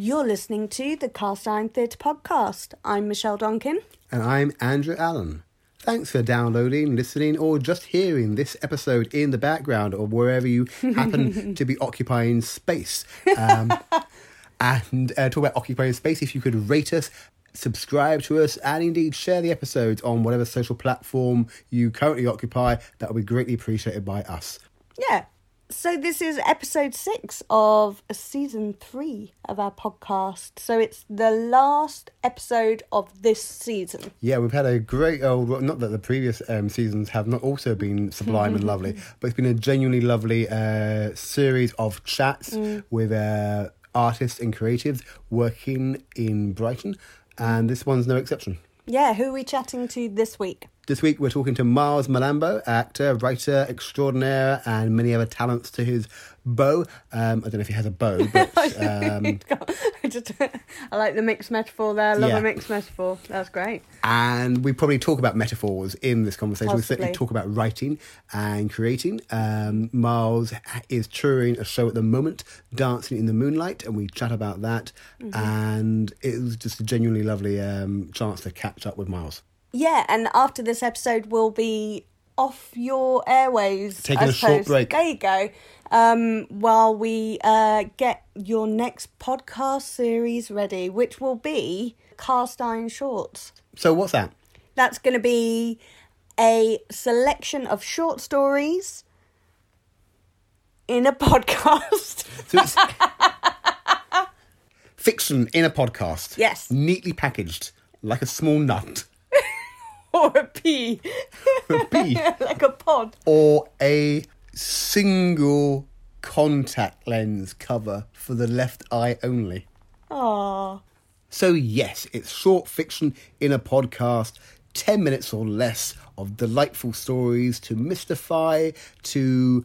You're listening to the Cast Iron Theatre podcast. I'm Michelle Donkin. And I'm Andrew Allen. Thanks for downloading, listening, or just hearing this episode in the background or wherever you happen to be occupying space. Um, and uh, talk about occupying space, if you could rate us, subscribe to us, and indeed share the episodes on whatever social platform you currently occupy, that would be greatly appreciated by us. Yeah. So this is episode six of season three of our podcast. So it's the last episode of this season. Yeah, we've had a great. old, well, not that the previous um, seasons have not also been sublime and lovely, but it's been a genuinely lovely uh, series of chats with uh, artists and creatives working in Brighton, and this one's no exception. Yeah, who are we chatting to this week? This week we're talking to Miles Mlambo, actor, writer extraordinaire, and many other talents to his bow. Um, I don't know if he has a bow, but um, I just- I like the mixed metaphor there. I love Yeah. a mixed metaphor. That's great. and we probably talk about metaphors in this conversation. We certainly talk about writing and creating. Um, Miles is touring a show at the moment, Dancing in the Moonlight, and we chat about that. Mm-hmm. And it was just a genuinely lovely um, chance to catch up with Miles. Yeah, and after this episode, we'll be off your airways. Taking I a short suppose. break. There you go. Um, while we uh, get your next podcast series ready, which will be Cast Iron Shorts. So, what's that? That's going to be a selection of short stories in a podcast. So fiction in a podcast. Yes. Neatly packaged, like a small nut. or a pea. A bee. like a pod. or a single contact lens cover for the left eye only. Aww. So, yes, it's short fiction in a podcast, 10 minutes or less of delightful stories to mystify, to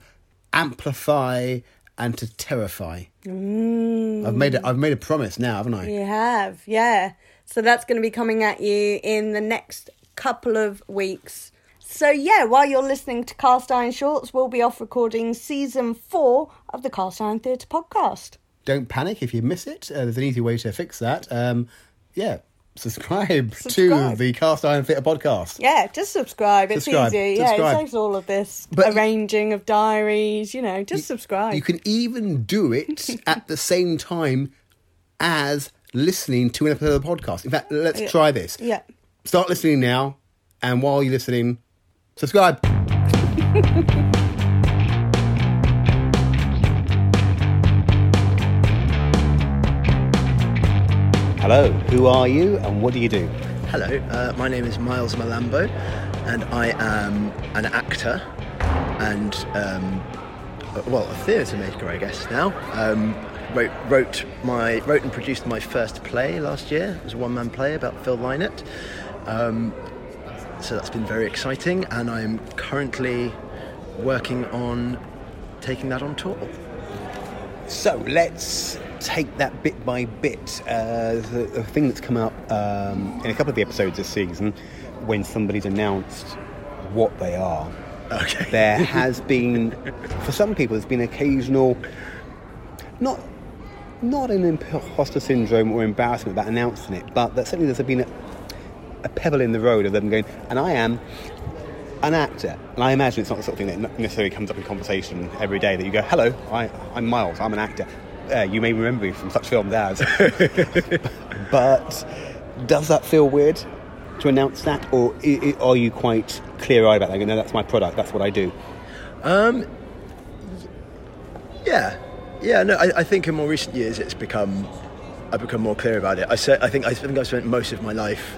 amplify, and to terrify. Mm. I've made a, I've made a promise now, haven't I? You have, yeah. So that's going to be coming at you in the next couple of weeks. So, yeah, while you're listening to Cast Iron Shorts, we'll be off recording season four of the Cast Iron Theatre podcast. Don't panic if you miss it. Uh, there's an easy way to fix that. Um, yeah, subscribe, Subscribe. to the Cast Iron Fitter podcast. Yeah, just subscribe. It's Subscribe, easy. Yeah, subscribe. it saves all of this But- arranging of diaries, you know, just subscribe. You can even do it at the same time as listening to an episode of the podcast. In fact, let's Yeah. try this. Yeah. Start listening now, and while you're listening, subscribe. Hello, who are you and what do you do? Hello, uh, my name is Miles Mlambo, and I am an actor and, um, uh, well, a theatre maker, I guess now. Um, wrote, wrote my wrote and produced my first play last year. It was a one-man play about Phil Lynott. Um, so that's been very exciting, and I'm currently working on taking that on tour. So let's take that bit by bit. Uh, the, the thing that's come up um, in a couple of the episodes this season, when somebody's announced what they are, Okay. there has been, for some people, there's been occasional, not not an imposter syndrome or embarrassment about announcing it, but that certainly there's been a, a pebble in the road of them going, and I am an actor. And I imagine it's not the sort of thing that necessarily comes up in conversation every day that you go, hello, I, I'm Miles, I'm an actor. Uh, you may remember me from such films as. but does that feel weird to announce that? Or are you quite clear eyed about that? You know, that's my product, that's what I do. Um, yeah, yeah. No, I, I think in more recent years it's become I've become more clear about it. I said I think I think I've spent most of my life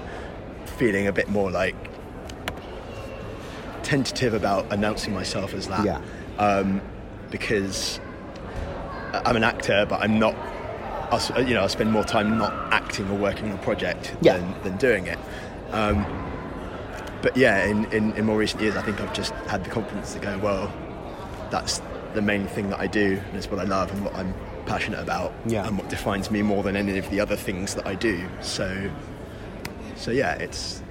feeling a bit more like tentative about announcing myself as that. Yeah. Um, because I- I'm an actor, but I'm not. I'll, you know, I'll spend more time not acting or working on a project Yeah. than, than doing it. Um, but yeah, in, in, in more recent years, I think I've just had the confidence to go, well, that's the main thing that I do, and it's what I love and what I'm passionate about, Yeah. and what defines me more than any of the other things that I do. So, so yeah, it's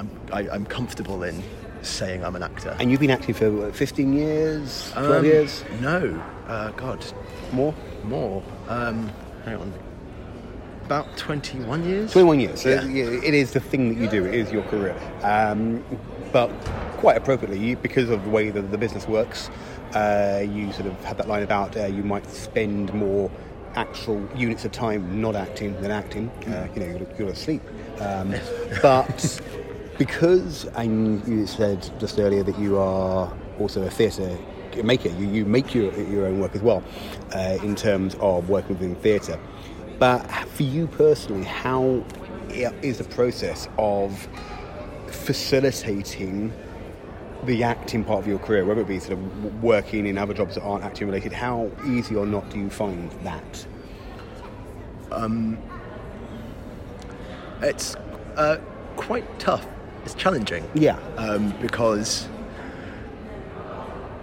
I'm, I, I'm comfortable in saying I'm an actor. And you've been acting for what, 15 years, 12 Um, years, No, uh, God, more? more. Um, hang on, about 21 years. 21 years. So Yeah. it is the thing that you do. It is your career. Um, but quite appropriately, because of the way that the business works, uh, you sort of have that line about uh, you might spend more actual units of time not acting than acting. Uh, you know, you're, you're asleep. Um, but because and you said just earlier that you are also a theatre maker, you, you make your, your own work as well uh, in terms of working within theatre. But for you personally, how is the process of facilitating the acting part of your career, whether it be sort of working in other jobs that aren't acting related? How easy or not do you find that? It's uh, quite tough. It's challenging. Yeah. Um, because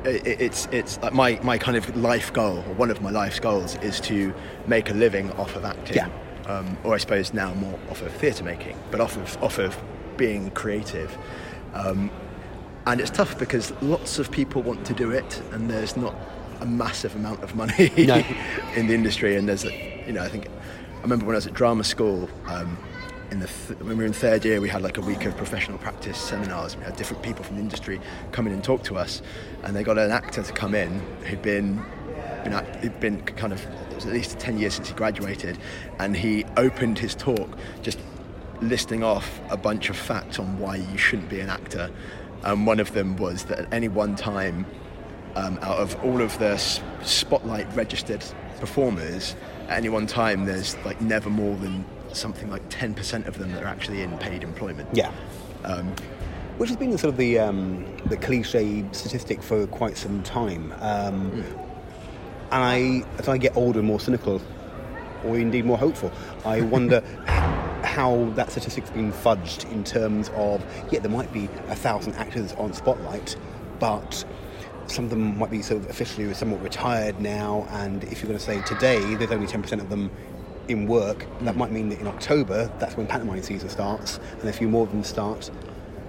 it, it- it's it's like my, my kind of life goal, or one of my life's goals, is to make a living off of acting. Yeah. Um, or I suppose now more off of theatre making, but off of off of being creative. Um, and it's tough because lots of people want to do it, and there's not a massive amount of money No. in the industry. And there's, a, you know, I think I remember when I was at drama school. Um, in the th- when we were in third year, we had like a week of professional practice seminars. We had different people from the industry come in and talk to us, and they got an actor to come in who'd been been, act- he'd been kind of it was at least 10 years since he graduated and he opened his talk just listing off a bunch of facts on why you shouldn't be an actor and one of them was that at any one time um, out of all of the s- spotlight registered performers at any one time there's like never more than something like 10% of them that are actually in paid employment Yeah. um, Which has been sort of the um, the cliche statistic for quite some time. Um, And I, as I get older and more cynical, or indeed more hopeful, I wonder how that statistic's been fudged in terms of yeah, there might be a thousand actors on Spotlight, but some of them might be sort of officially somewhat retired now. And if you're going to say today there's only 10% of them in work, that might mean that in October that's when pantomime season starts, and a few more of them start.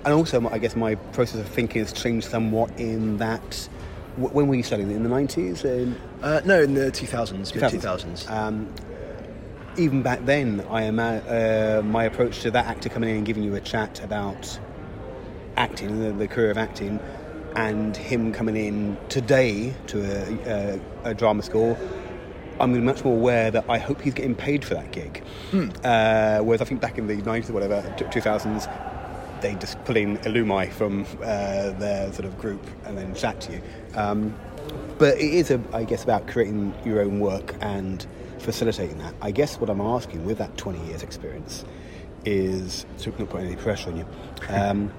And also, I guess my process of thinking has changed somewhat in that. When were you studying? In the 90s? In uh, no in the 2000s mid 2000s Um, even back then, I am uh, my approach to that actor coming in and giving you a chat about acting, the, the career of acting, and him coming in today to a, a, a drama school. I'm much more aware that I hope he's getting paid for that gig. Uh, whereas I think back in the 90s or whatever, 2000s, they just pull in Illumi from uh, their sort of group and then chat to you. Um, but it is, a, I guess, about creating your own work and facilitating that. I guess what I'm asking with that 20 years experience is, to not put any pressure on you, um,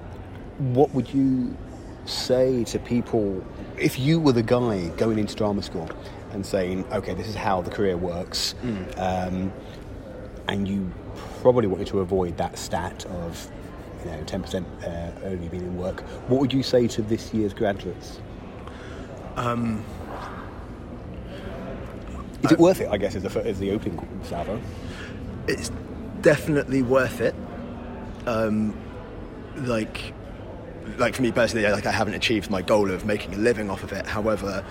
what would you say to people if you were the guy going into drama school and saying, okay, this is how the career works, um, and you probably wanted to avoid that stat of you know 10% uh, only being in work, what would you say to this year's graduates? Um, Is it worth it? I guess is the is the opening salvo. it's definitely worth it. Um, like, like for me personally, like I haven't achieved my goal of making a living off of it. However,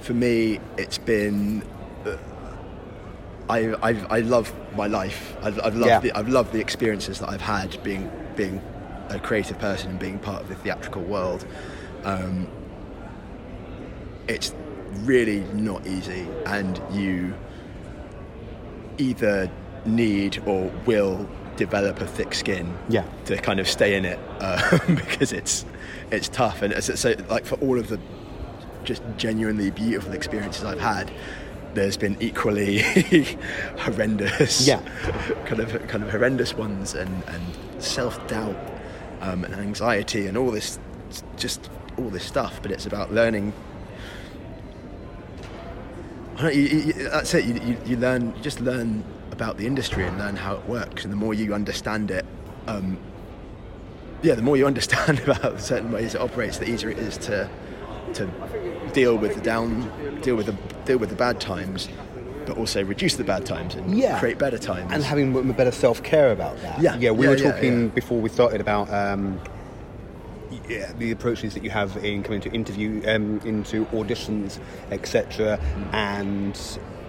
for me, it's been. uh, I, I, I love my life. I've, I've loved Yeah. the, I've loved the experiences that I've had being being a creative person and being part of the theatrical world. Um, it's really not easy, and you either need or will develop a thick skin Yeah. to kind of stay in it uh, because it's it's tough and so, so like for all of the just genuinely beautiful experiences I've had there's been equally horrendous Yeah. kind of kind of horrendous ones and, and self-doubt um, and anxiety and all this just all this stuff but it's about learning know, you, you, that's it. You, you, you learn, you just learn about the industry and learn how it works. And the more you understand it, um, yeah, the more you understand about certain ways it operates, the easier it is to to deal with the down, deal with the deal with the bad times, but also reduce the bad times and Yeah. create better times. and having a better self care about that. Yeah. yeah. We Yeah, were talking yeah. before we started about um, yeah, the approaches that you have in coming to interview, um, into auditions, etc. And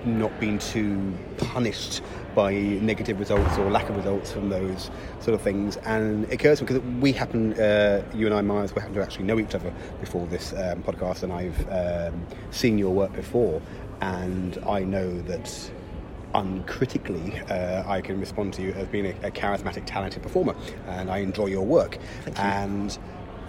not been too punished by negative results or lack of results from those sort of things. And it occurs to me because we happen, uh, you and I, Miles, we happen to actually know each other before this um, podcast, and I've um, seen your work before, and I know that uncritically, uh, I can respond to you as being a, a, charismatic, talented performer, and I enjoy your work. And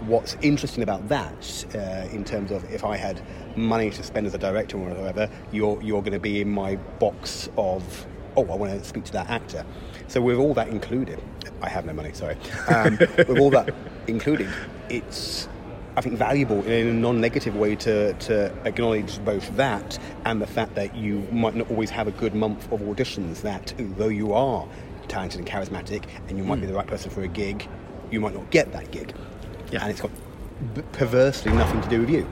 what's interesting about that, uh, in terms of if I had money to spend as a director or whatever, you're you're going to be in my box of oh, I want to speak to that actor. So with all that included, I have no money. Sorry. Um, with all that included, it's I think valuable in a non-negative way to, to acknowledge both that and the fact that you might not always have a good month of auditions. That though you are talented and charismatic and you might mm. be the right person for a gig, you might not get that gig. Yeah. And it's got perversely nothing to do with you.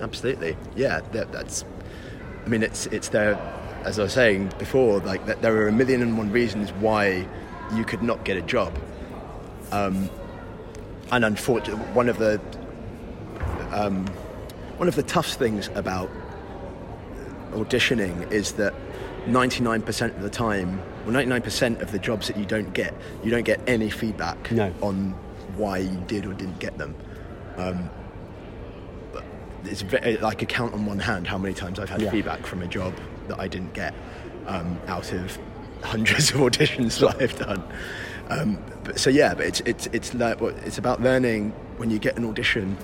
Absolutely. Yeah, that, that's. I mean, it's it's there. As I was saying before, like that there are a million and one reasons why you could not get a job. Um, and unfortunately, one of the um, one of the tough things about auditioning is that 99% of the time, or 99% of the jobs that you don't get, you don't get any feedback no. on why you did or didn't get them. Um, it's very, like a count on one hand how many times I've had yeah. feedback from a job that I didn't get um, out of hundreds of auditions that I've done. Um, but, so yeah, but it's it's it's like it's about learning when you get an audition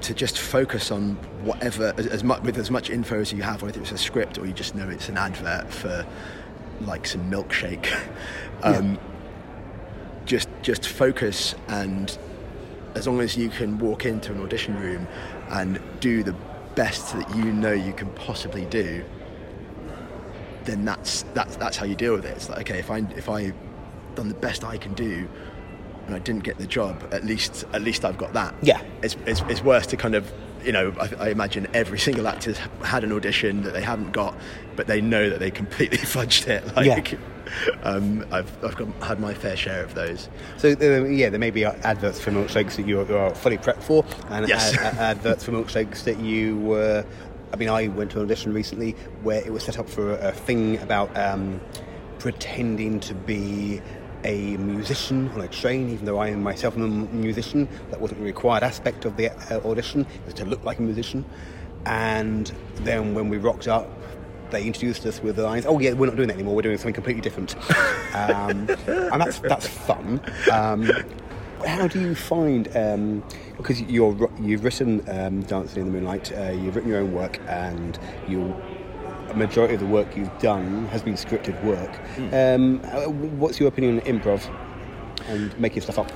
to just focus on whatever as, as, much with as much info as you have, whether it's a script or you just know it's an advert for like some milkshake. um, yeah. Just just focus and as long as you can walk into an audition room and do the best that you know you can possibly do, then that's that's that's how you deal with it. It's like okay, if I if I done the best I can do and I didn't get the job, at least at least I've got that. Yeah, it's it's, it's worse to kind of you know I, I, imagine every single actor's had an audition that they haven't got, but they know that they completely fudged it. Like, yeah. Um, I've, I've got, had my fair share of those. So uh, yeah, there may be adverts for milkshakes that you are fully prepped for, and yes. ad- adverts for milkshakes that you were. I mean, I went to an audition recently where it was set up for a, a thing about um, pretending to be a musician on a train, even though I am myself a musician. That wasn't a required aspect of the uh, audition, it was to look like a musician. And then when we rocked up, they introduced us with the lines, "Oh yeah, we're not doing that anymore. We're doing something completely different," um, and that's that's fun. Um, how do you find because um, you're you've written um, Dancing in the Moonlight, uh, you've written your own work, and you a majority of the work you've done has been scripted work. Mm. Um, what's your opinion on improv and making stuff up?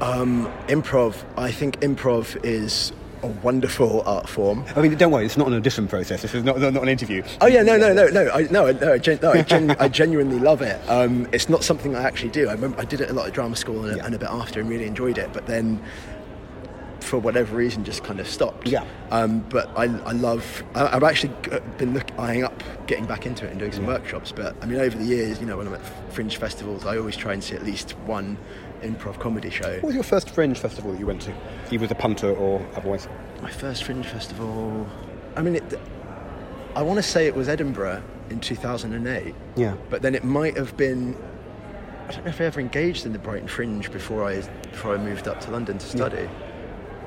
Um, improv, I think improv is a wonderful art form. I mean, don't worry, it's not an audition process. This is not, not, not an interview. Oh yeah, no, no, no, no, I, no, no, I, gen- no, I, gen- I genuinely love it. Um, it's not something I actually do. I remember I did it a lot at drama school and, yeah. and, a bit after, and really enjoyed it. But then for whatever reason just kind of stopped. Yeah. Um, but I, I love. I, have actually been look, eyeing up getting back into it and doing some yeah. workshops. But I mean, over the years, you know, when I'm at fringe festivals, I always try and see at least one improv comedy show. What was your first fringe festival that you went to? Either as a punter or otherwise. My first fringe festival. I mean, it, I want to say it was Edinburgh in 2008. Yeah. But then it might have been. I don't know if I ever engaged in the Brighton Fringe before I before I moved up to London to study. Yeah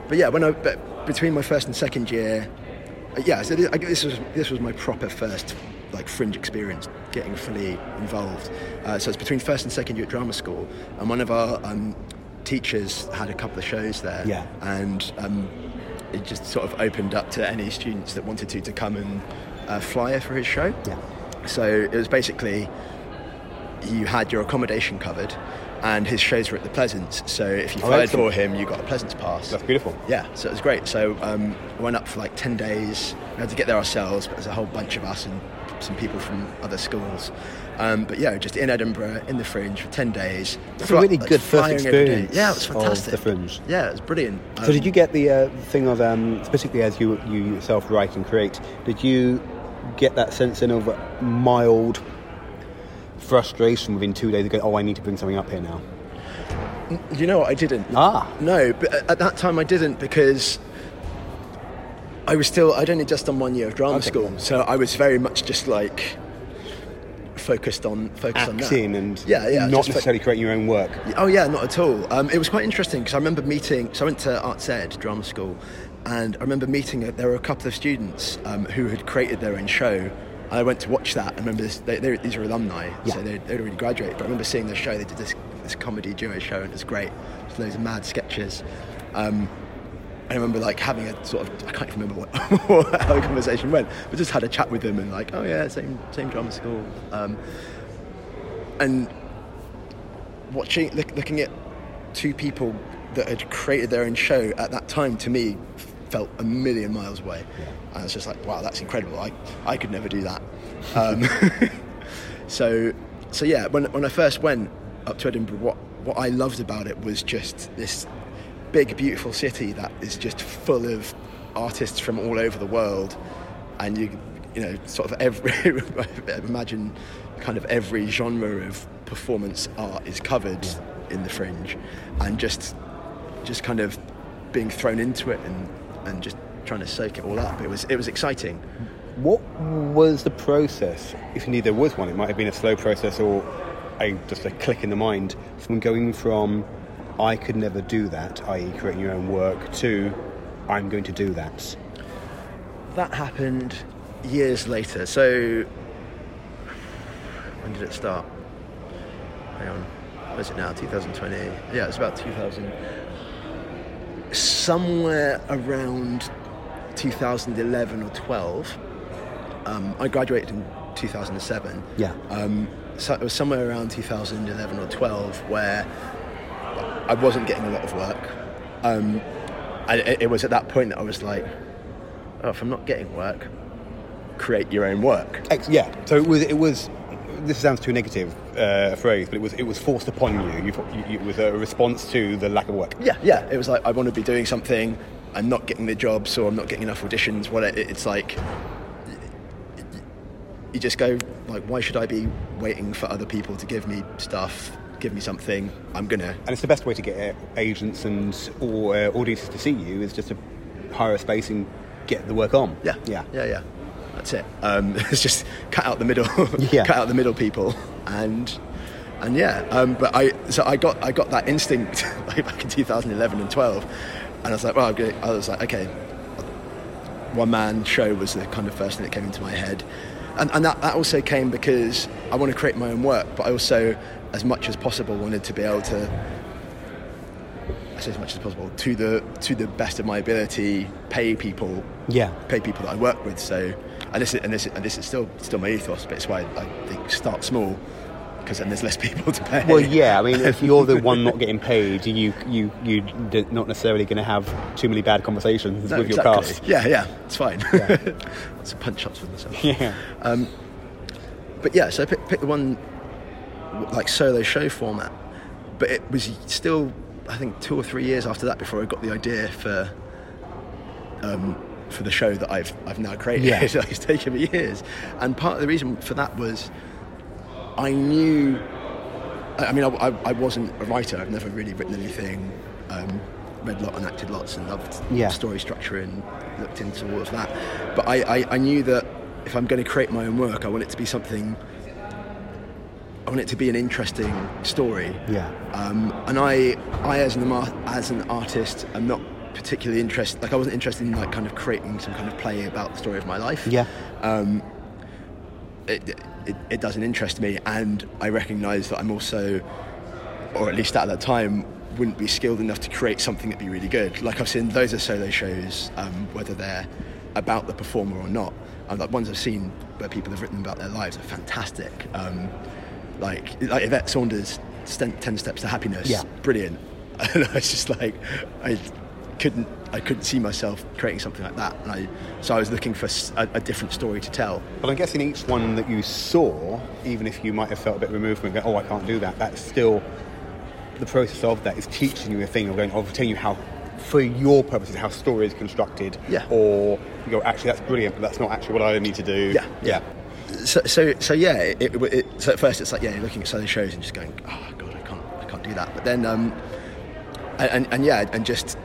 but yeah, when I but between my first and second year, uh, yeah, so this, this was this was my proper first like fringe experience, getting fully involved. Uh, so it's between first and second year at drama school, and one of our um, teachers had a couple of shows there, yeah, and um, it just sort of opened up to any students that wanted to to come and uh, flyer for his show. Yeah. So it was basically you had your accommodation covered and his shows were at the Pleasance. So if you oh, fired for him, you got a Pleasance pass. That's beautiful. Yeah, so it was great. So um, we went up for like 10 days. We had to get there ourselves, but there's a whole bunch of us and some people from other schools. Um, but yeah, just in Edinburgh, in the Fringe for 10 days. It's a really good first experience. Yeah, it was fantastic. the Fringe. Yeah, it was brilliant. Um, so did you get the uh, thing of, um, specifically as you, you yourself write and create, did you get that sense in of mild frustration within two days to go, oh, I need to bring something up here now? You know what? I didn't. Ah. No, but at that time I didn't because I was still I'd only just done one year of drama Okay. school, so I was very much just like focused on focused on that. Acting and yeah, yeah, not just fo- necessarily creating your own work. Oh yeah, not at all. Um, it was quite interesting because I remember meeting. So I went to Arts Ed drama school, and I remember meeting. There were a couple of students um, who had created their own show. I went to watch that. I remember this, they, these are alumni, so Yeah. they, they'd already graduated. But I remember seeing their show. They did this, this comedy duo show, and it was great. There's loads of mad sketches. Um, and I remember like having a sort of I can't even remember what, how the conversation went, but just had a chat with them and like, oh yeah, same same drama school. Um, and watching look, looking at two people that had created their own show at that time to me felt a million miles away. And I was just like wow that's incredible. I, I could never do that. Um, so so yeah when, when I first went up to Edinburgh what what I loved about it was just this big beautiful city that is just full of artists from all over the world. And you you know sort of every imagine kind of every genre of performance art is covered in the fringe. And just just kind of being thrown into it and and just trying to soak it all up. It was it was exciting. What was the process, if indeed there was one? It might have been a slow process or a, just a click in the mind from going from I could never do that, i.e., creating your own work, to I'm going to do that. that happened years later. So when did it start? Hang on. What is it now? 2020 yeah it's about 2000 somewhere around 2011 or 12 um, I graduated in 2007 Yeah. um, so it was somewhere around 2011 or 12 where I wasn't getting a lot of work um, and it, was at that point that I was like oh, if I'm not getting work create your own work yeah. So it was. It was. This sounds too negative uh, phrase, but it was. It was forced upon you. You, you. It was a response to the lack of work. yeah yeah it was like I want to be doing something I'm not getting the jobs, so I'm not getting enough auditions what it, it's like you just go like why should I be waiting for other people to give me stuff give me something I'm gonna And it's the best way to get uh, agents and or uh, audiences to see you is just to hire a space and get the work on. Yeah, Yeah. yeah, yeah. That's it. Um, it's just cut out the middle, Yeah. cut out the middle people, and and yeah. Um, but I so I got I got that instinct like back in 2011 and 12, and I was like, well, I'm gonna- I was like, okay, one man show was the kind of first thing that came into my head, and and that, that also came because I want to create my own work, but I also, as much as possible, wanted to be able to I say as much as possible to the to the best of my ability, pay people, Yeah. pay people that I work with. So, and this is, and this is, and this is still still my ethos, but it's why I think start small because then there's less people to pay. Well, yeah. I mean, if you're the one not getting paid, you you you d- not necessarily going to have too many bad conversations No, with your exactly. cast. Yeah, yeah, it's fine. Yeah. it's a punch ups with myself. Yeah. But yeah, so I picked, picked the one like solo show format, but it was still I think two or three years after that before I got the idea for um, for the show that I've I've now created. Yeah. it's taken me years, and part of the reason for that was I knew. I mean, I, I, I wasn't a writer. I've never really written anything. Um, read a lot and acted lots and loved Yeah. story structure and looked into all of that. But I, I, I knew that if I'm going to create my own work, I want it to be something. I want it to be an interesting story. Yeah. Um, and I, I as an as an artist, am not particularly interested. Like I wasn't interested in like kind of creating some kind of play about the story of my life. Yeah. It, it, it doesn't interest me, and I recognise that I'm also, or at least at that time, wouldn't be skilled enough to create something that'd be really good. Like I've seen those are solo shows, um, whether they're about the performer or not. And like ones I've seen where people have written about their lives are fantastic. Um, like like Yvette Saunders, Ten Steps to Happiness, Yeah. brilliant. And I was just like, I couldn't I couldn't see myself creating something like that. And I, so I was looking for a different story to tell. But I'm guessing each one that you saw, even if you might have felt a bit removed from it, going, oh, I can't do that, that's still the process of that is teaching you a thing or going, of telling you how, for your purposes, how story is constructed. Yeah. Or you go, actually, that's brilliant, but that's not actually what I need to do. Yeah, Yeah. So, so, so yeah. It, it, it, so at first it's like yeah, you're looking at solo shows and just going, oh god, I can't, I can't do that. But then, um, and, and, and yeah, and just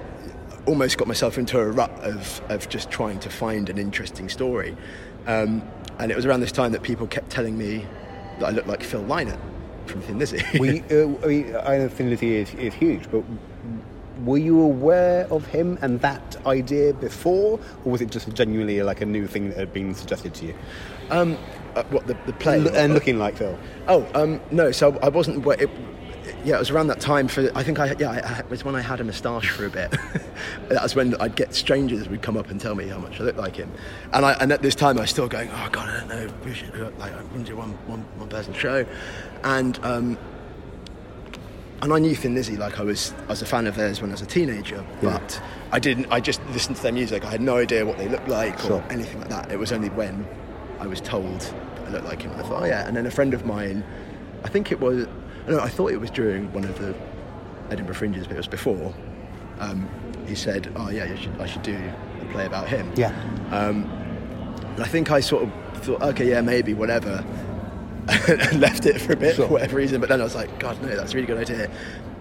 almost got myself into a rut of, of just trying to find an interesting story. Um, and it was around this time that people kept telling me that I looked like Phil Lynott from Thin Lizzy. We, uh, I, know Thin Lizzy is, is huge, but were you aware of him and that idea before, or was it just genuinely like a new thing that had been suggested to you? um, uh, what the, the play? L- and looking like Phil. Oh, um, no. So I wasn't. aware- It, yeah, it was around that time. For I think I yeah, I, I, it was when I had a moustache for a bit. that was when I'd get strangers would come up and tell me how much I looked like him, and I and at this time I was still going, oh god, I don't know, we should do like I'm to do one one one person show, and um, and I knew Thin Lizzy like I was I was a fan of theirs when I was a teenager, Yeah. but I didn't. I just listened to their music. I had no idea what they looked like Sure. or anything like that. It was only when I was told I looked like him. I thought, oh yeah. And then a friend of mine, I think it was, I thought it was during one of the Edinburgh Fringes, but it was before. Um, he said, oh yeah, you should, I should do a play about him. Yeah. Um, and I think I sort of thought, okay, yeah, maybe, whatever. and left it for a bit Sure. for whatever reason. But then I was like, God, no, that's a really good idea.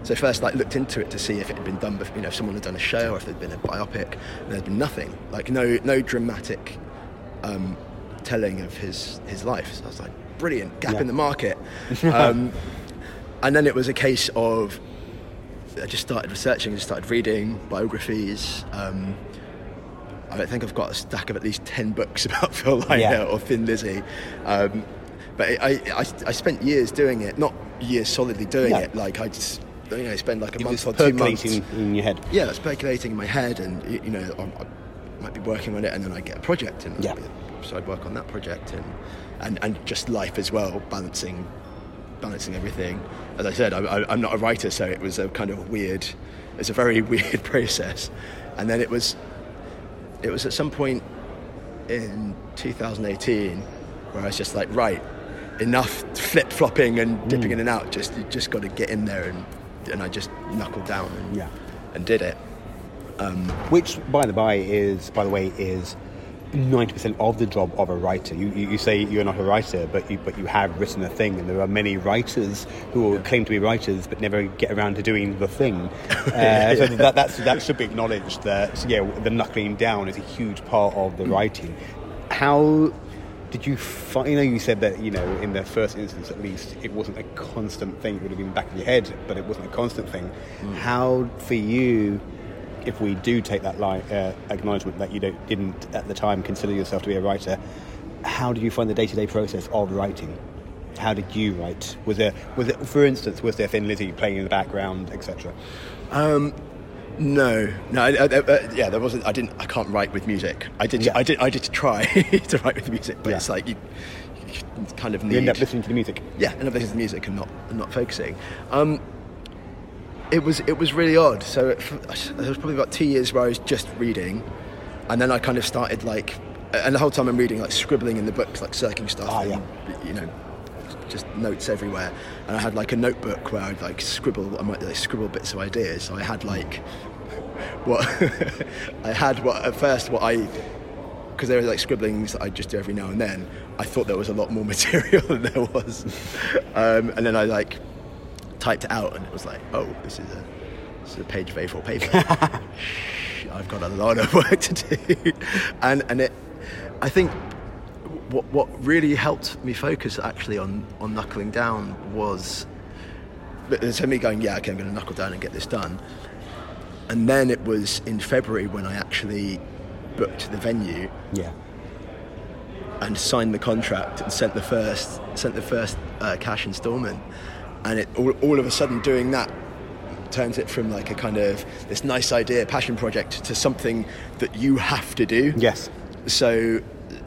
So first, like, looked into it to see if it had been done before, you know, if someone had done a show or if there'd been a biopic. And there'd been nothing, like no, no dramatic um, telling of his his life. So I was like, brilliant, gap Yeah. in the market. And then it was a case of I just started researching, just started reading biographies. Um, I think I've got a stack of at least 10 books about Phil Lynott Yeah. or Thin Lizzy. Um, but I, I, I spent years doing it, not years solidly doing No. it. Like I just, you know, spend like a It month or two months. in your head. Yeah, speculating in my head, and you know, I, I might be working on it, and then I get a project, and Yeah. so I'd work on that project, and and and just life as well, balancing balancing everything. As I said, I, I, I'm not a writer, so it was a kind of weird. It's a very weird process, and then it was it was at some point in 2018 where I was just like, right, enough flip flopping and dipping in and out. Just you just got to get in there, and and I just knuckled down and Yeah. and did it. Um, Which, by the by, is by the way is ninety percent of the job of a writer. You, you, you say you're not a writer, but you but you have written a thing, and there are many writers who claim to be writers but never get around to doing the thing. Uh, So that that's, that should be acknowledged. That yeah, the knuckling down is a huge part of the writing. How did you find? You know, you said that you know in the first instance, at least, it wasn't a constant thing. It would have been back of your head, but it wasn't a constant thing. How for you? If we do take that line, uh, acknowledgement that you don't, didn't at the time consider yourself to be a writer, how did you find the day-to-day process of writing? How did you write? Was there, was it, for instance, was there Thin Lizzy playing in the background, etc.? No, no, I, I, uh, yeah, there wasn't. I didn't. I can't write with music. I did. Yeah. I did. I did try to write with music, but Yeah. it's like you, you kind of need. You end up listening to the music. yeah, end up listening to the music and not and not focusing. Um, it was it was really odd. So it, there was probably about two years where I was just reading, and then I kind of started like, and the whole time I'm reading like scribbling in the books, like circling stuff, Ah, and, you know, just notes everywhere. And I had like a notebook where I'd like scribble, I might like scribble bits of ideas. So I had like what I had what at first what I because there were like scribblings that I just do every now and then. I thought there was a lot more material than there was, um, and then I like typed it out, and it was like, oh, this is a this is a page of A4 paper. I've got a lot of work to do, and and it, I think what what really helped me focus actually on on knuckling down was so me going, yeah, okay, I'm going to knuckle down and get this done. And then it was in February when I actually booked the venue Yeah. and signed the contract and sent the first sent the first uh, cash instalment. And it all, all of a sudden doing that turns it from like a kind of this nice idea, passion project to something that you have to do. Yes. So,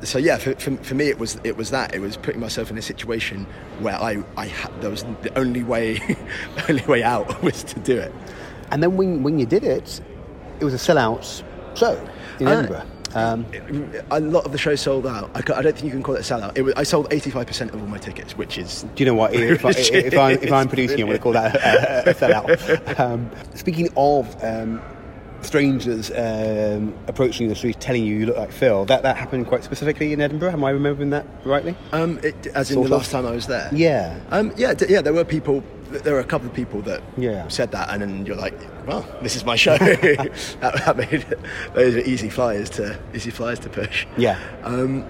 so yeah, for, for, for me it was it was that it was putting myself in a situation where I I had, there was the only way only way out was to do it. And then when, when you did it, it was a sellout show in Uh, Edinburgh. Um, A lot of the shows sold out. I, I don't think you can call it a sellout. It was, I sold 85% of all my tickets, which is do you know what? If, I, if, I'm, if I'm producing, I'm going to call that a, a, a sellout. Um, speaking of um, strangers um, approaching you in the street telling you you look like Phil, that, that happened quite specifically in Edinburgh. Am I remembering that rightly? um, it, as in Sort the of. last time I was there. Yeah. Um, yeah, d- yeah. There were people there were a couple of people that Yeah. said that, and then you're like, well, this is my show. that, that made it, those are easy flyers to easy flyers to push. Yeah. Um,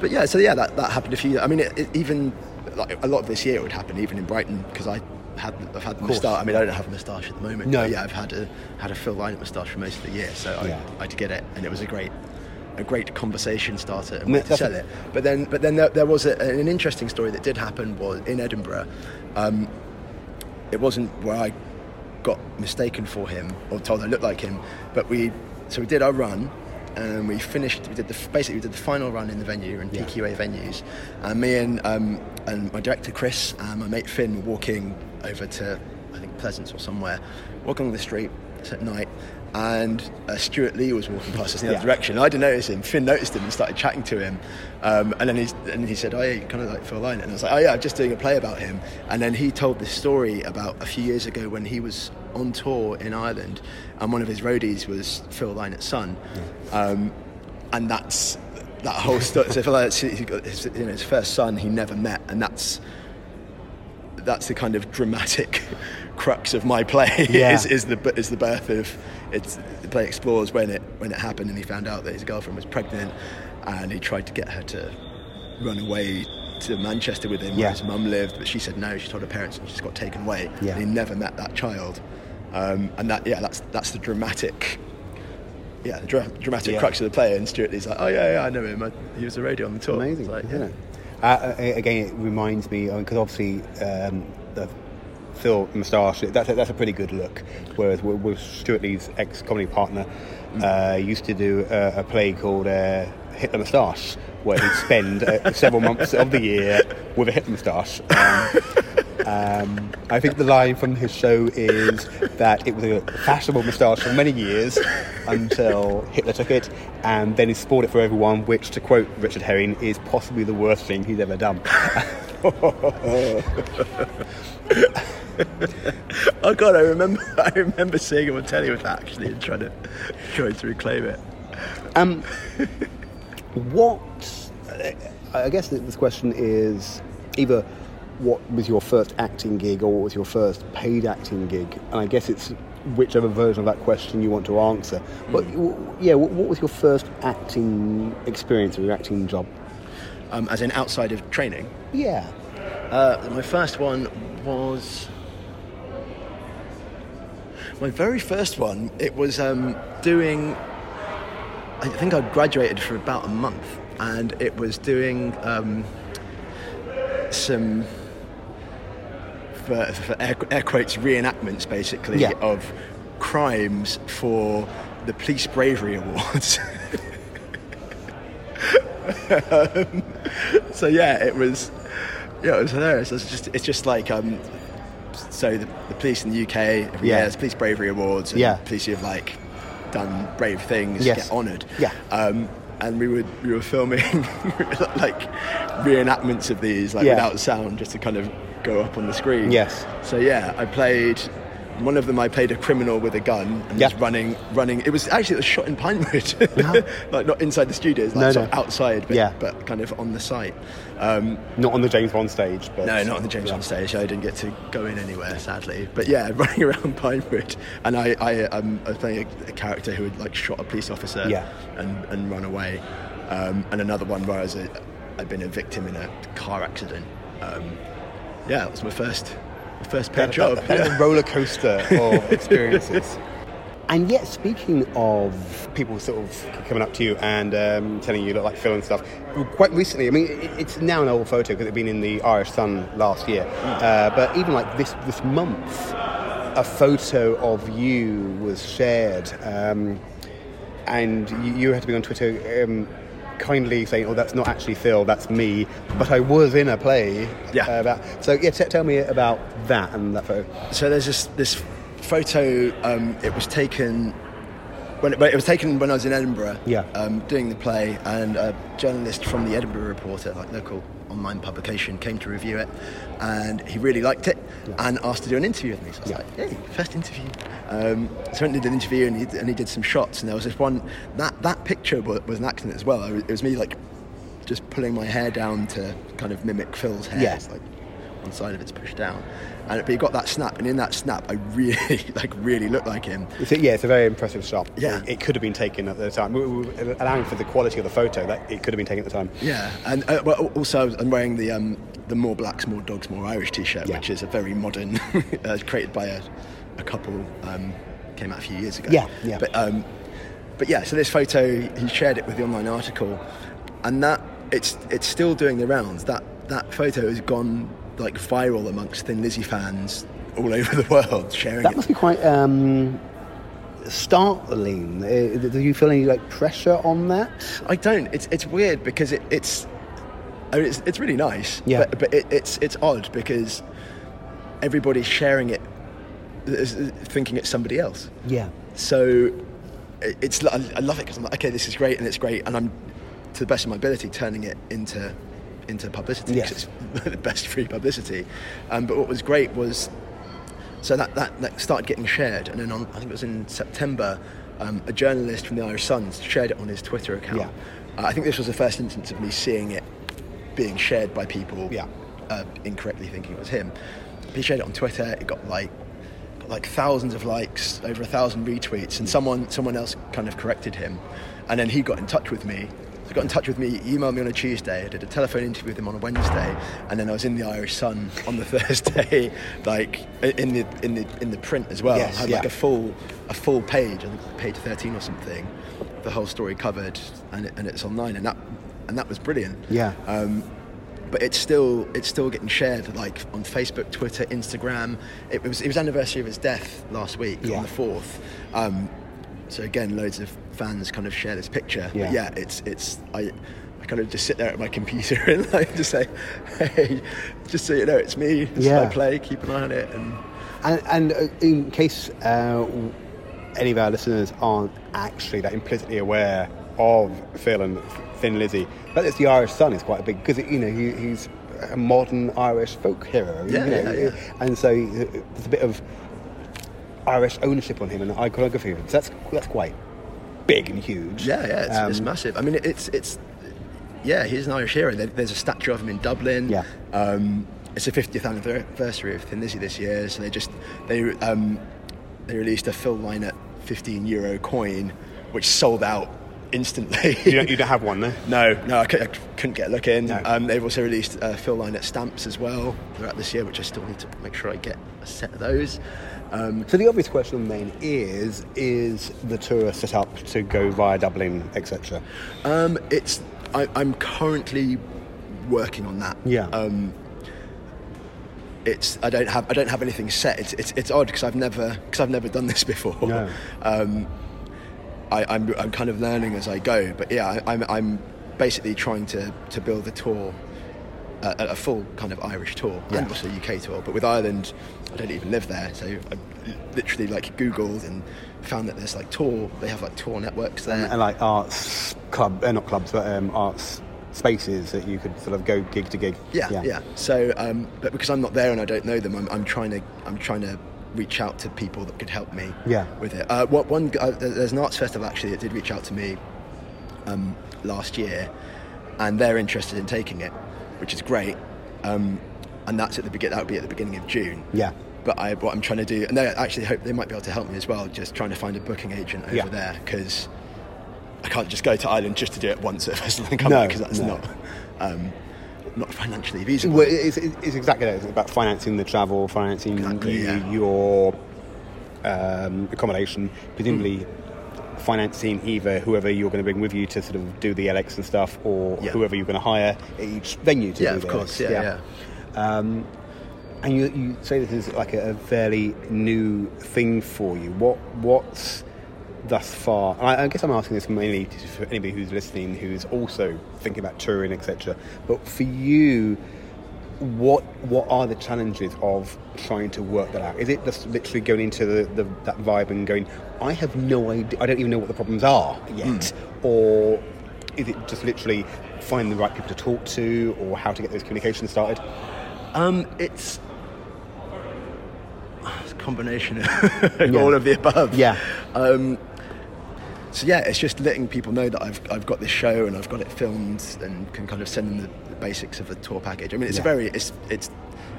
but yeah, so yeah, that, that happened a few. I mean, it, it, even like a lot of this year would happen, even in Brighton, because I had I've had the moustache. I mean, I don't have a moustache at the moment. No. but yeah, I've had a had a Phil Lynott moustache for most of the year, so I, Yeah. I did get it, and it was a great a great conversation starter and way to sell it. But then, but then there, there was a, an interesting story that did happen was in Edinburgh. Um, it wasn't where I got mistaken for him or told I looked like him, but we so we did our run and we finished. We did the basically we did the final run in the venue in Yeah. PQA venues, and me and um, and my director Chris and my mate Finn were walking over to I think Pleasance or somewhere, walking along the street. At night. And uh, Stewart Lee was walking past us in the Yeah. other direction. I didn't notice him. Finn noticed him and started chatting to him. Um, and then he's, and he said, "Oh, yeah, you kind of like Phil Lynott." And I was like, "Oh yeah, I'm just doing a play about him." And then he told this story about a few years ago when he was on tour in Ireland, and one of his roadies was Phil Lynott's son, um, and that's that whole story. so Phil Lynott's his, you know, his first son he never met, and that's that's the kind of dramatic crux of my play Yeah. is, is the is the birth of it's the play explores when it when it happened and he found out that his girlfriend was pregnant and he tried to get her to run away to Manchester with him Yeah. where his mum lived but she said no she told her parents and she just got taken away Yeah. and he never met that child um, and that yeah that's that's the dramatic yeah the dra- dramatic Yeah. crux of the play and Stewart Lee's like oh yeah yeah I know him I, he was a radio on the tour Amazing, like, yeah. Uh, again, it reminds me because obviously um, the Phil moustache that's a, that's a pretty good look. Whereas with, Stewart Lee's ex comedy partner, uh, used to do a, a play called uh, Hitler Moustache, where he'd spend uh, several months of the year with a Hitler moustache. Um, um, I think the line from his show is that it was a fashionable moustache for many years until Hitler took it, and then he spoiled it for everyone. Which, to quote Richard Herring, is possibly the worst thing he's ever done. Oh god, I remember. I remember seeing him on telly with that actually, and trying to trying to reclaim it. Um, what? I guess this question is either what was your first acting gig or what was your first paid acting gig, and I guess it's whichever version of that question you want to answer. But yeah, what, what was your first acting experience or your acting job? Um, as in outside of training. Yeah. Uh, my first one was my very first one. It was um, doing. I think I'd graduated for about a month, and it was doing um, some. For, for air, air quotes reenactments basically Yeah. of crimes for the police bravery awards Um, so yeah, it was yeah, it was hilarious. It's just it's just like um, so the, the police in the UK every Yeah. year there's police bravery awards. And Yeah. police who have like done brave things Yes. get honoured. Yeah. Um, and we would we were filming like reenactments of these like Yeah. without sound just to kind of go up on the screen. Yes. So yeah, I played. One of them I played a criminal with a gun and Yeah. was running, running. It was actually it was shot in Pinewood, like not inside the studios, like No, sort no. outside, but, Yeah. but kind of on the site. Um, Not on the James Bond stage, but no, not on the James Bond stage. I didn't get to go in anywhere, sadly. But yeah, running around Pinewood, and I, I, um, I was playing a, a character who had like shot a police officer Yeah. and, and run away, um, and another one where I was a, I'd been a victim in a car accident. Um, yeah, that was my first, my first paid That- job. that- that's yeah. a roller coaster of experiences. and yet, speaking of people sort of coming up to you and um, telling you you look like Phil and stuff, quite recently, I mean, it, it's now an old photo because it had been in the Irish Sun last year, uh, but even like this this month, a photo of you was shared, um, and you, you had to be on Twitter. Um, kindly saying, "Oh, that's not actually Phil, that's me," but I was in a play. Yeah. uh, about, so yeah, t- tell me about that and that photo. So there's this this photo. Um, it was taken when it, it was taken when I was in Edinburgh. Yeah. Um, doing the play, and a journalist from the Edinburgh Reporter, like local online publication, came to review it, and he really liked it, and asked to do an interview with me. So I was Yeah. like, "Hey, first interview." Um, so I went and did an interview, and he, and he did some shots, and there was this one that that picture was, was an accident as well. It was me like just pulling my hair down to kind of mimic Phil's hair. Yeah. It's like one side of it's pushed down, and but he got that snap, and in that snap, I really like really looked like him. It's a, yeah, it's a very impressive shot. Yeah. It, it could have been taken at the time, W- w- allowing for the quality of the photo. That it could have been taken at the time. Yeah, and uh, well, also I'm wearing the um, the more blacks, more dogs, more Irish T-shirt, Yeah. which is a very modern, uh, created by a, a couple, um, came out a few years ago. Yeah, yeah. But um, but yeah, so this photo he shared it with the online article, and that it's it's still doing the rounds. That that photo has gone like viral amongst Thin Lizzy fans all over the world, sharing That it. must be quite um, startling. Uh, Do you feel any like pressure on that? I don't. It's it's weird because it, it's, I mean, it's it's really nice. Yeah. But, but it, it's it's odd because everybody's sharing it, thinking it's somebody else. Yeah. So it's I love it because I'm like, okay, this is great and it's great, and I'm to the best of my ability turning it into into publicity. Yes. It's the best free publicity. Um, but what was great was so that, that, that started getting shared, and then on, I think it was in September, um, a journalist from the Irish Sun shared it on his Twitter account. Yeah. Uh, I think this was the first instance of me seeing it being shared by people Yeah. uh, incorrectly thinking it was him. He shared it on Twitter. It got like got like thousands of likes, over a thousand retweets, and someone someone else kind of corrected him, and then he got in touch with me. Got in touch with me, he emailed me on a Tuesday. I did a telephone interview with him on a Wednesday, and then I was in the Irish Sun on the Thursday, like in the in the in the print as well. Yes, I had yeah. like a full a full page, I think page thirteen or something, the whole story covered, and it, and it's online, and that and that was brilliant. Yeah. Um, but it's still it's still getting shared like on Facebook, Twitter, Instagram. It was it was anniversary of his death last week Yeah. on the fourth. Um, so again, loads of fans kind of share this picture. Yeah. But yeah, it's it's I. I kind of just sit there at my computer and like just say, "Hey, just so you know, it's me. This Yeah. is my play. Keep an eye on it." And And, and uh, in case uh, any of our listeners aren't actually that implicitly aware of Phil and Thin Lizzy, but it's the Irish Sun is quite a big because you know he, he's a modern Irish folk hero. Yeah, you know, yeah, yeah. and so uh, there's a bit of Irish ownership on him and iconography. of him. So that's that's quite big and huge. Yeah, yeah, it's, it's Um, massive. I mean, it's it's yeah, he's an Irish hero. There's a statue of him in Dublin. Yeah. Um, it's the 50th anniversary of Thin Lizzy this year, so they just they um, they released a Phil Lynott 15 euro coin, which sold out instantly. You don't, you don't have one, no? No, no, I, couldn't get a look in. No. Um, they've also released uh, Phil Lynott stamps as well throughout this year, which I still need to make sure I get a set of those. Um, So the obvious question then is: Is the tour set up to go via Dublin, etc.? Um, it's I, I'm currently working on that. Yeah. Um, it's I don't have I don't have anything set. It's it's, it's odd because I've never because I've never done this before. No. Um, I, I'm I'm kind of learning as I go. But yeah, I, I'm I'm basically trying to to build a tour. A, a full kind of Irish tour Yeah. and also UK tour, but with Ireland, I don't even live there, so I literally like Googled and found that there's like tour. They have like tour networks there. and like arts club, uh, not clubs, but um, arts spaces that you could sort of go gig to gig. Yeah, yeah. So, um, but because I'm not there and I don't know them, I'm, I'm trying to I'm trying to reach out to people that could help me Yeah. with it. Uh, what one uh, there's an arts festival actually that did reach out to me um, last year, and they're interested in taking it, which is great. Um, and that's at the begin. That would be at the beginning of June. Yeah. But I, what I'm trying to do, and they actually hope they might be able to help me as well. Just trying to find a booking agent over Yeah. there because I can't just go to Ireland just to do it once at a festival and come No, back because that's no. not um, not financially feasible. Well, it's, it's exactly that. It's about financing the travel, financing Exactly, you, yeah. your um, accommodation, presumably financing either whoever you're going to bring with you to sort of do the LX and stuff, or Yeah. whoever you're going to hire at each venue to Yeah, do of course, LX. yeah, Um, and you, you say this is like a, a fairly new thing for you. What what's thus far? and I, I guess I'm asking this mainly to, for anybody who's listening who's also thinking about touring, etc. But for you, what what are the challenges of trying to work that out? Is it just literally going into the, the, that vibe and going, I have no idea, I don't even know what the problems are yet, or is it just literally finding the right people to talk to, or how to get those communications started? Um, it's, it's a combination of Yeah. all of the above. Yeah. Um, so yeah, it's just letting people know that I've, I've got this show and I've got it filmed and can kind of send them the, the basics of the tour package. I mean, it's Yeah. a very it's it's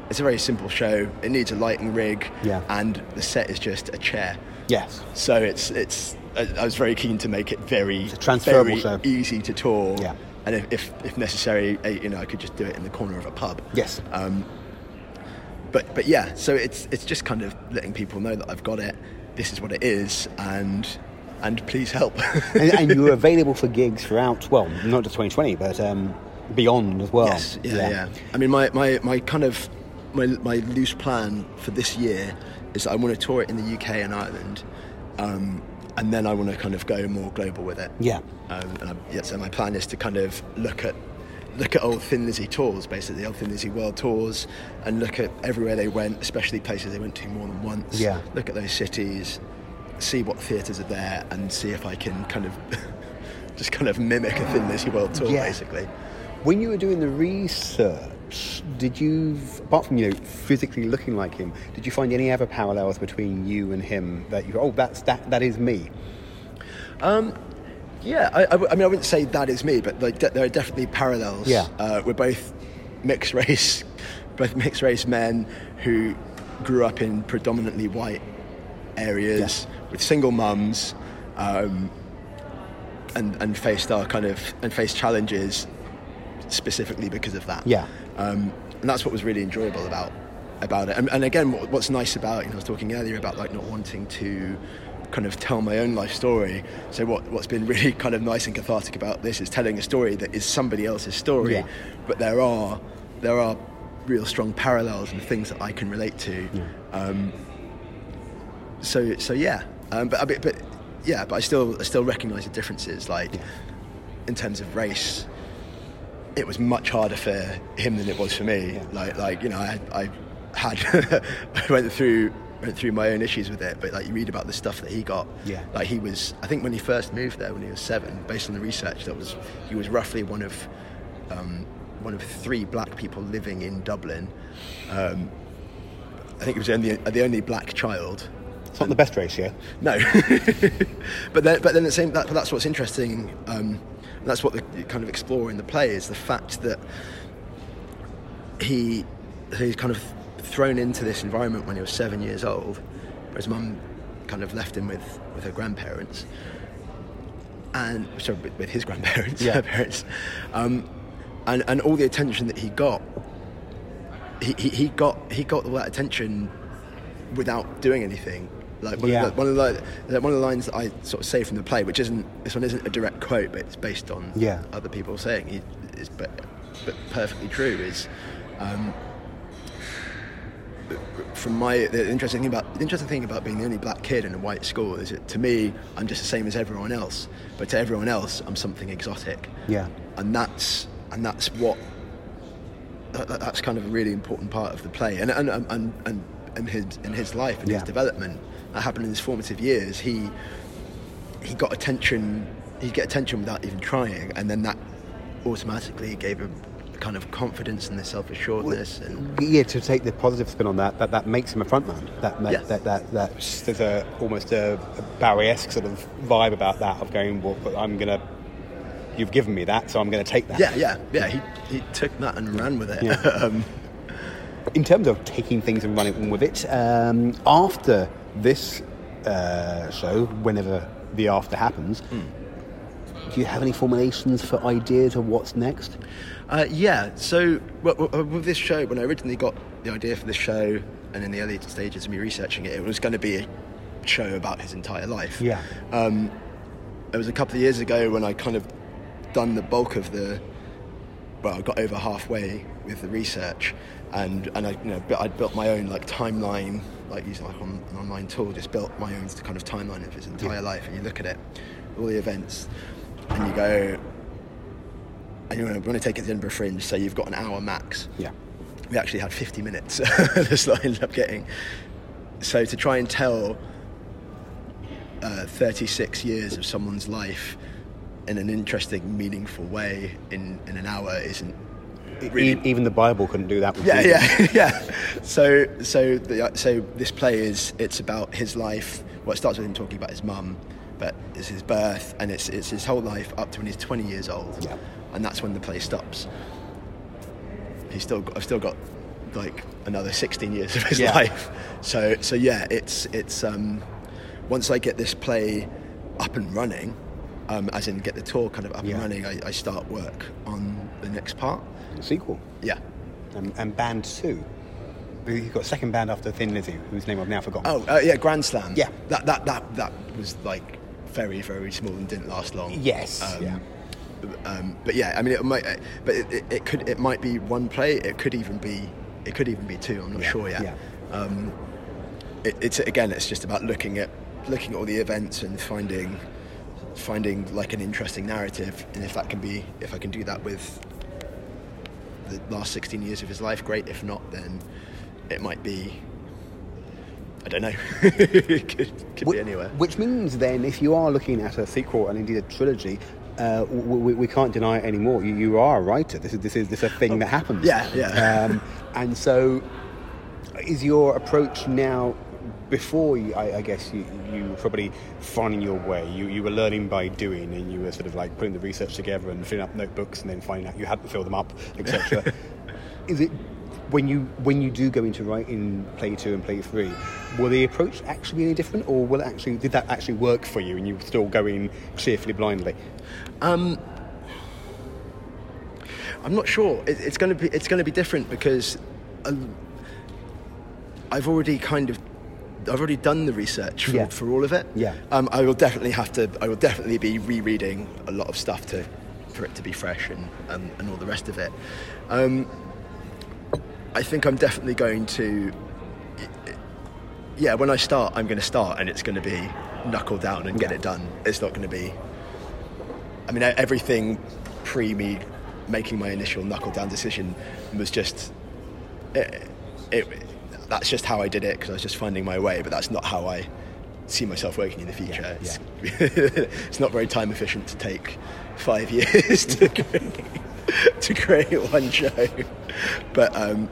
it's a very simple show. It needs a lighting rig, Yeah. and the set is just a chair. Yes. So it's it's. I, was very keen to make it very very show. easy to tour. Yeah. And if, if, if necessary, eh, you know, I could just do it in the corner of a pub. Yes. Um, but but yeah, so it's it's just kind of letting people know that I've got it. This is what it is, and and please help. and, and you were available for gigs throughout, well, not just 2020, but um, beyond as well. Yes, yeah, yeah, I mean, my, my, my kind of my, my loose plan for this year is I want to tour it in the UK and Ireland, um, and then I want to kind of go more global with it. Yeah. Um, and I, yeah, so my plan is to kind of look at look at old Thin Lizzy tours, basically old Thin Lizzy world tours, and look at everywhere they went, especially places they went to more than once. Yeah. Look at those cities, see what theatres are there, and see if I can kind of just kind of mimic a Thin Lizzy world tour, Yeah. basically. When you were doing the research, did you, apart from you know physically looking like him, did you find any other parallels between you and him that you? Oh, that's that. That is me. Yeah, I, I I mean, I wouldn't say that is me, but like, there are definitely parallels. Yeah. uh, we're both mixed race, both mixed race men who grew up in predominantly white areas with single mums, um, and and faced our kind of and faced challenges specifically because of that. Yeah. Um, and that's what was really enjoyable about about it. And, and again, what, what's nice about you know, I was talking earlier about like not wanting to kind of tell my own life story. So what what's been really kind of nice and cathartic about this is telling a story that is somebody else's story, Yeah. but there are there are real strong parallels and things that I can relate to. Um, so so yeah, um, but, but but yeah, but I still I still recognise the differences. Like in terms of race, it was much harder for him than it was for me. Yeah. Like like you know I I had I went through went through my own issues with it, but like you read about the stuff that he got. Yeah. Like he was I think when he first moved there when he was seven, based on the research that was he was roughly one of um, one of three black people living in Dublin. Um, I think he was the only, the only black child. It's not the best race, ratio. No, but then, but then the same. That, that's what's interesting. Um, and that's what the, kind of explore in the play is the fact that he he's kind of thrown into this environment when he was seven years old, where his mum kind of left him with with her grandparents, and sorry, with, with his grandparents, Yeah. her parents, um, and and all the attention that he got, he, he, he got he got all that attention without doing anything. Like one, Yeah. of the, one of the one of the lines that I sort of say from the play, which isn't this one isn't a direct quote, but it's based on Yeah. other people saying it is, but, but perfectly true. Is um, from my the interesting thing about the interesting thing about being the only black kid in a white school is that to me I'm just the same as everyone else, but to everyone else I'm something exotic Yeah. and that's and that's what that, that- that's kind of a really important part of the play and and and and, and in his in his life and Yeah. his development that happened in his formative years he he got attention he'd get attention without even trying and then that automatically gave him kind of confidence and the self-assuredness and Yeah, to take the positive spin on that, that, that makes him a frontman. That, ma- Yeah. that, that, that there's a almost a, a Bowie-esque sort of vibe about that of going, well, but I'm gonna, you've given me that, so I'm gonna take that. yeah yeah yeah he, he took that and ran with it Yeah. um, in terms of taking things and running with it, um, after this uh, show, whenever the after happens, Hmm. do you have any formulations for ideas of what's next? Uh, yeah, so w- w- with this show, when I originally got the idea for this show, and in the early stages of me researching it, it was going to be a show about his entire life. Yeah. Um, it was a couple of years ago when I kind of done the bulk of the. Well, I got over halfway with the research, and and I you know I'd built my own like timeline, like using like on, an online tool, just built my own kind of timeline of his entire life, and you look at it, all the events, and you go, and you want to take it to the Edinburgh Fringe, so you've got an hour max. Yeah. We actually had 50 minutes. That's what I ended up getting. So to try and tell uh, 36 years of someone's life in an interesting, meaningful way in, in an hour isn't really E- even the Bible couldn't do that. With yeah, Jesus. yeah, yeah. So, so, the, so this play is it's about his life. Well, it starts with him talking about his mum, but it's his birth, and it's it's his whole life up to when he's 20 years old, Yeah. and that's when the play stops. He's still got, I've still got like another 16 years of his Yeah. life. So so yeah, it's it's um, once I get this play up and running, um, as in get the tour kind of up Yeah. and running, I, I start work on the next part. The Sequel. Yeah. And, and band two. You've got a second band after Thin Lizzy, whose name I've now forgotten. Oh uh, yeah, Grand Slam. Yeah. That that that that was like very very small and didn't last long. Yes, Um, yeah. Um, but yeah, I mean, it might, but it, it, it could, it might be one play. It could even be, it could even be two. I'm not Yeah, sure yet. yeah. Um, it, it's again, it's just about looking at looking at all the events and finding finding like an interesting narrative. And if that can be, if I can do that with the last 16 years of his life, great. If not, then it might be. I don't know. it could, could Wh- be anywhere. Which means then, if you are looking at a sequel and indeed a trilogy, uh, we, we can't deny it anymore. You, you are a writer. This is this is this is a thing that happens. Oh, yeah, yeah. Um, and so, is your approach now? Before you, I, I guess you, you were probably finding your way. You, you were learning by doing, and you were sort of like putting the research together and filling up notebooks, and then finding out you hadn't filled them up, etc. is it when you when you do go into writing play two and play three, will the approach actually be any different, or will it actually did that actually work for you, and you were still go in cheerfully blindly? Um, I'm not sure. It, it's going to be it's going to be different because uh, I've already kind of I've already done the research for, Yeah. for all of it. Yeah. Um, I will definitely have to. I will definitely be rereading a lot of stuff to for it to be fresh and and, and all the rest of it. Um, I think I'm definitely going to. Yeah, when I start, I'm going to start, and it's going to be knuckle down and get Yeah. it done. It's not going to be I mean, everything pre me making my initial knuckle down decision was just it, it, that's just how I did it because I was just finding my way. But that's not how I see myself working in the future. Yeah, It's, it's not very time efficient to take five years to create, to create one show. But um,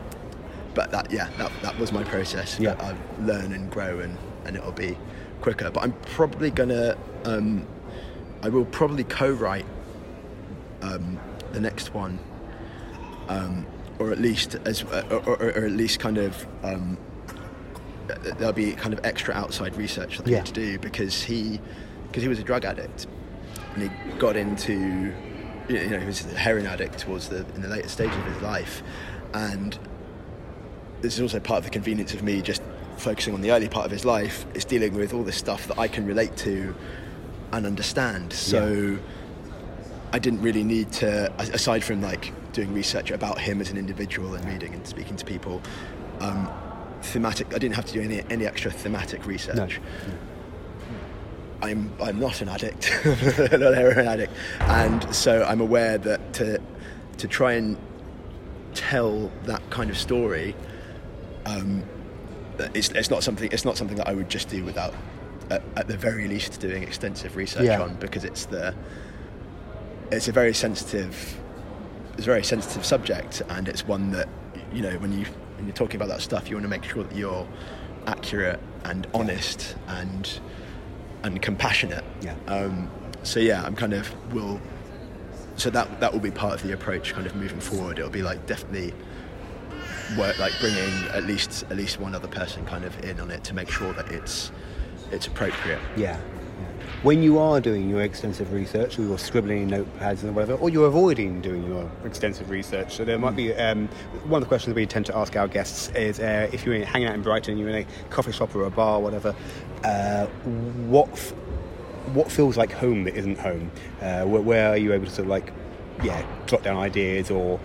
but that yeah, that, that was my process. Yeah. I learn and grow and, and it'll be quicker. But I'm probably gonna um, I will probably co-write um, the next one, um, or at least as, or, or, or at least kind of um, there'll be kind of extra outside research that I Yeah. need to do because he because he was a drug addict and he got into you know he was a heroin addict towards the in the later stages of his life and this is also part of the convenience of me just focusing on the early part of his life is dealing with all this stuff that I can relate to and understand. So I didn't really need to, aside from like doing research about him as an individual and reading and speaking to people, um, thematic. I didn't have to do any any extra thematic research. No. I'm I'm not an addict, not a heroin addict, and so I'm aware that to to try and tell that kind of story, um, it's, it's not something it's not something that I would just do without, at, at the very least, doing extensive research Yeah. on because it's the it's a very sensitive it's a very sensitive subject and it's one that you know when you when you're talking about that stuff you want to make sure that you're accurate and honest and and compassionate Yeah. um, so yeah I'm kind of will so that that will be part of the approach kind of moving forward it'll be like definitely work like bringing at least at least one other person kind of in on it to make sure that it's it's appropriate Yeah. When you are doing your extensive research, or you're scribbling in notepads and whatever, or you're avoiding doing your extensive research, so there might be um, one of the questions we tend to ask our guests is uh, if you're hanging out in Brighton, you're in a coffee shop or a bar, or whatever, uh, what f- what feels like home that isn't home? Uh, where, where are you able to sort of like, yeah, jot down ideas or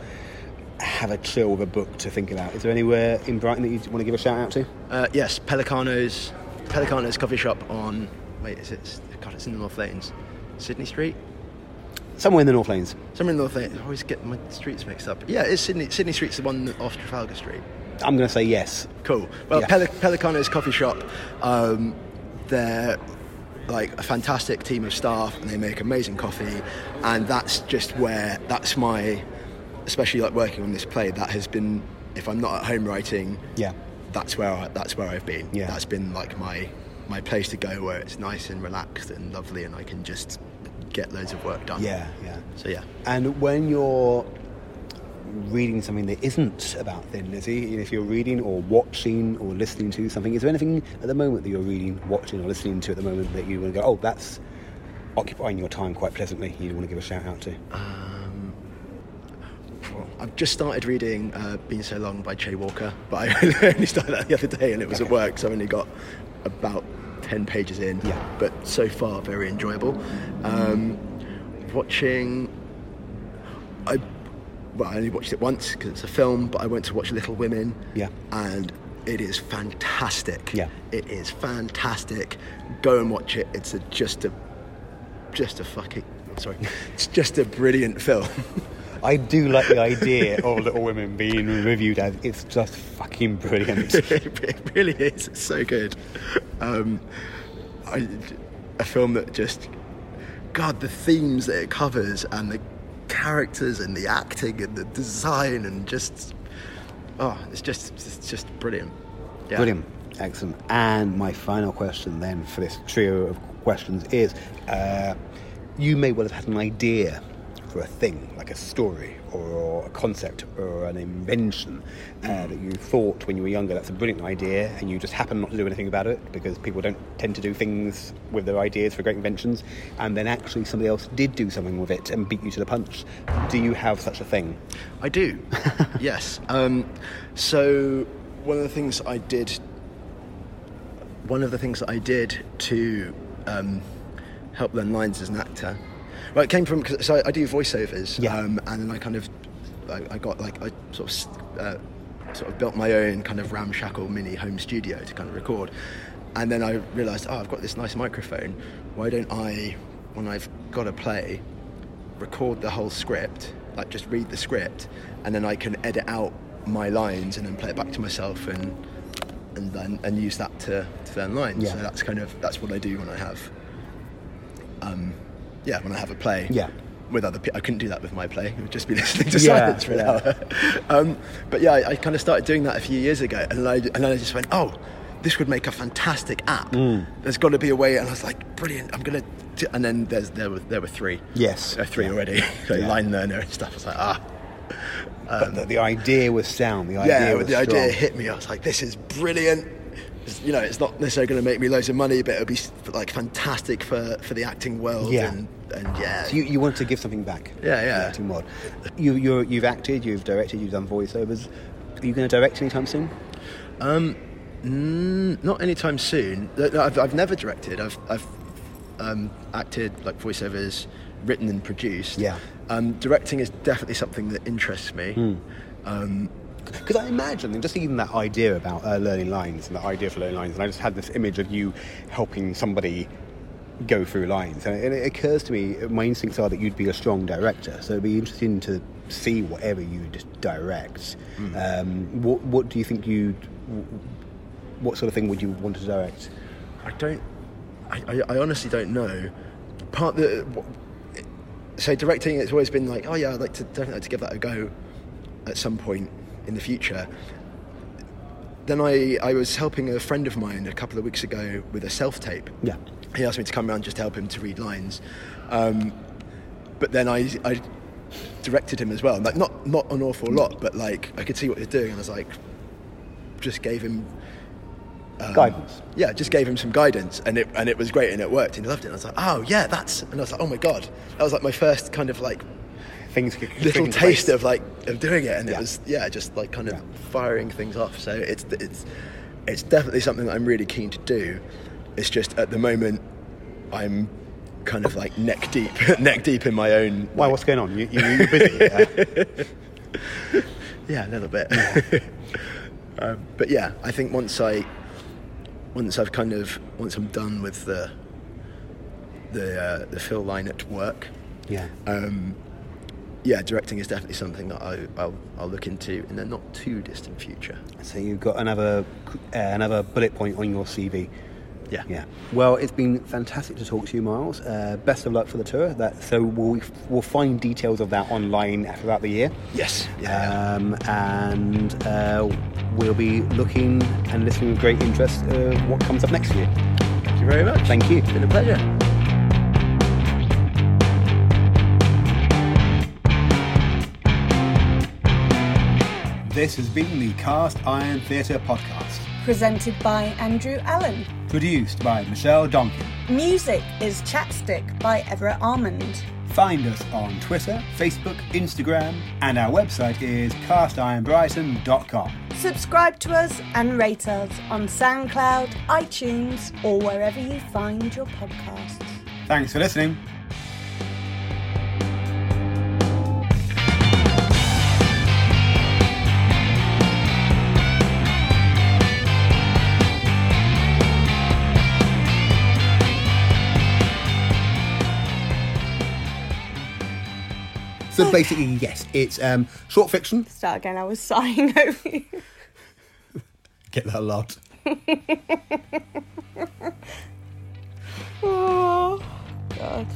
have a chill with a book to think about? Is there anywhere in Brighton that you want to give a shout out to? Uh, yes, Pelicanos, Pelicanos coffee shop on. Wait, is it? It's in the North Lanes, Sydney Street. Somewhere in the North Lanes. Somewhere in the North Lanes. I always get my streets mixed up. Yeah, it's Sydney. Sydney Street's the one off Trafalgar Street. I'm going to say yes. Cool. Well, Yeah. Pel- Pelicanos coffee shop. Um, they're like a fantastic team of staff, and they make amazing coffee. And that's just where that's my, especially like working on this play. That has been, if I'm not at home writing, Yeah. that's where I, that's where I've been. Yeah. That's been like my my place to go where it's nice and relaxed and lovely, and I can just get loads of work done. Yeah, yeah. So yeah. And when you're reading something that isn't about Thin Lizzy? If you're reading or watching or listening to something, is there anything at the moment that you're reading, watching, or listening to at the moment that you want to go, oh, that's occupying your time quite pleasantly? You want to give a shout out to? Um, well, I've just started reading uh, Been So Long by Che Walker, but I only started that the other day and it was at work, so I've only got about 10 pages in. Yeah. But so far, very enjoyable. Um, watching. I well, I only watched it once because it's a film, but I went to watch Little Women. Yeah. And it is fantastic. Yeah. It is fantastic. Go and watch it. It's a, just a, just a fucking. Sorry, it's just a brilliant film. I do like the idea of Little Women being reviewed as it's just fucking brilliant. it really is. It's so good. Um, I, a film that just, God, the themes that it covers and the characters and the acting and the design and just, oh, it's just, it's just brilliant. Yeah. Brilliant. Excellent. And my final question then for this trio of questions is uh, you may well have had an idea for a thing, like a story or a concept or an invention uh, that you thought when you were younger that's a brilliant idea and you just happen not to do anything about it because people don't tend to do things with their ideas for great inventions and then actually somebody else did do something with it and beat you to the punch. Do you have such a thing? I do. yes. Um, so one of the things I did, one of the things that I did to um, help learn lines as an actor, well, it came from so I, I do voiceovers, Yeah. um, and then I kind of, I, I got like I sort of, uh, sort of built my own kind of ramshackle mini home studio to kind of record, and then I realised, oh, I've got this nice microphone. Why don't I, when I've got a play, record the whole script, like just read the script, and then I can edit out my lines and then play it back to myself and and then and use that to, to learn lines. Yeah. So that's kind of that's what I do when I have um yeah, when I have a play. Yeah. With other people, I couldn't do that with my play. It would just be listening to Yeah, silence for an yeah. hour. um, but yeah, I, I kind of started doing that a few years ago, and I, and then I just went, oh, this would make a fantastic app. Mm. There's got to be a way, and I was like, brilliant. I'm gonna. Do, and then there's there were there were three. Yes. Were three Yeah. already. so Yeah. line learner and stuff. I was like, ah. but the, the idea was sound. The idea Um, Yeah, was the idea hit me. I was like, this is brilliant. It's- You know, it's not necessarily going to make me loads of money, but it'll be like fantastic for, for the acting world. Yeah. And, and yeah. So you, you wanted to give something back. Yeah, yeah. acting world. You, you're, you've acted, you've directed, you've done voiceovers. Are you going to direct anytime soon? Um, mm, not anytime soon. I've, I've never directed. I've, I've um, acted like voiceovers, written and produced. Yeah. Um, directing is definitely something that interests me. Hmm. Um, Because I imagine, just even that idea about uh, learning lines and the idea for learning lines, and I just had this image of you helping somebody go through lines. And it, it occurs to me, my instincts are that you'd be a strong director. So it'd be interesting to see whatever you just direct. Um, what, what do you think you'd. What sort of thing would you want to direct? I don't. I, I, I honestly don't know. Part the so directing, it's always been like, oh yeah, I'd like to definitely like to give that a go at some point in the future. Then I, I was helping a friend of mine a couple of weeks ago with a self tape. Yeah. He asked me to come around just to help him to read lines, um, but then I, I directed him as well. Like not not an awful lot, but like I could see what he was doing, and I was like, just gave him um, Guidance. Yeah, just gave him some guidance, and it and it was great, and it worked, and he loved it. And I was like, oh yeah, that's, and I was like, oh my god, that was like my first kind of like Things little taste place. of like of doing it, and Yeah. it was yeah, just like kind of Yeah. firing things off. So it's it's it's definitely something that I'm really keen to do. It's just at the moment I'm kind of like neck deep, neck deep in my own. Why? like- What's going on? You, you, you're busy. uh, Yeah, a little bit. um, but yeah, I think once I, once I've kind of, once I'm done with the, the uh, the Phil Lynott work, yeah. um, yeah, directing is definitely something that I, I'll, I'll look into in the not too distant future. So you've got another uh, another bullet point on your CV. Yeah. Yeah. Well, it's been fantastic to talk to you, Miles. Uh, best of luck for the tour. That so we'll we'll find details of that online throughout the year. Yes. Yeah. yeah. Um, and uh, we'll be looking and listening with great interest uh, what comes up next year. Thank you very much. Thank you. It's been a pleasure. This has been the Cast Iron Theatre podcast, Presented by Andrew Allen. produced by Michelle Donkin. Music is Chapstick by Everett Armand. Find us on Twitter, Facebook, Instagram, and our website is castironbrighton.com. Subscribe to us and rate us on SoundCloud, iTunes, or wherever you find your podcasts. Thanks for listening. So basically, yes, it's um, short fiction. Start again, I was sighing over you. Get that a lot. Oh, God.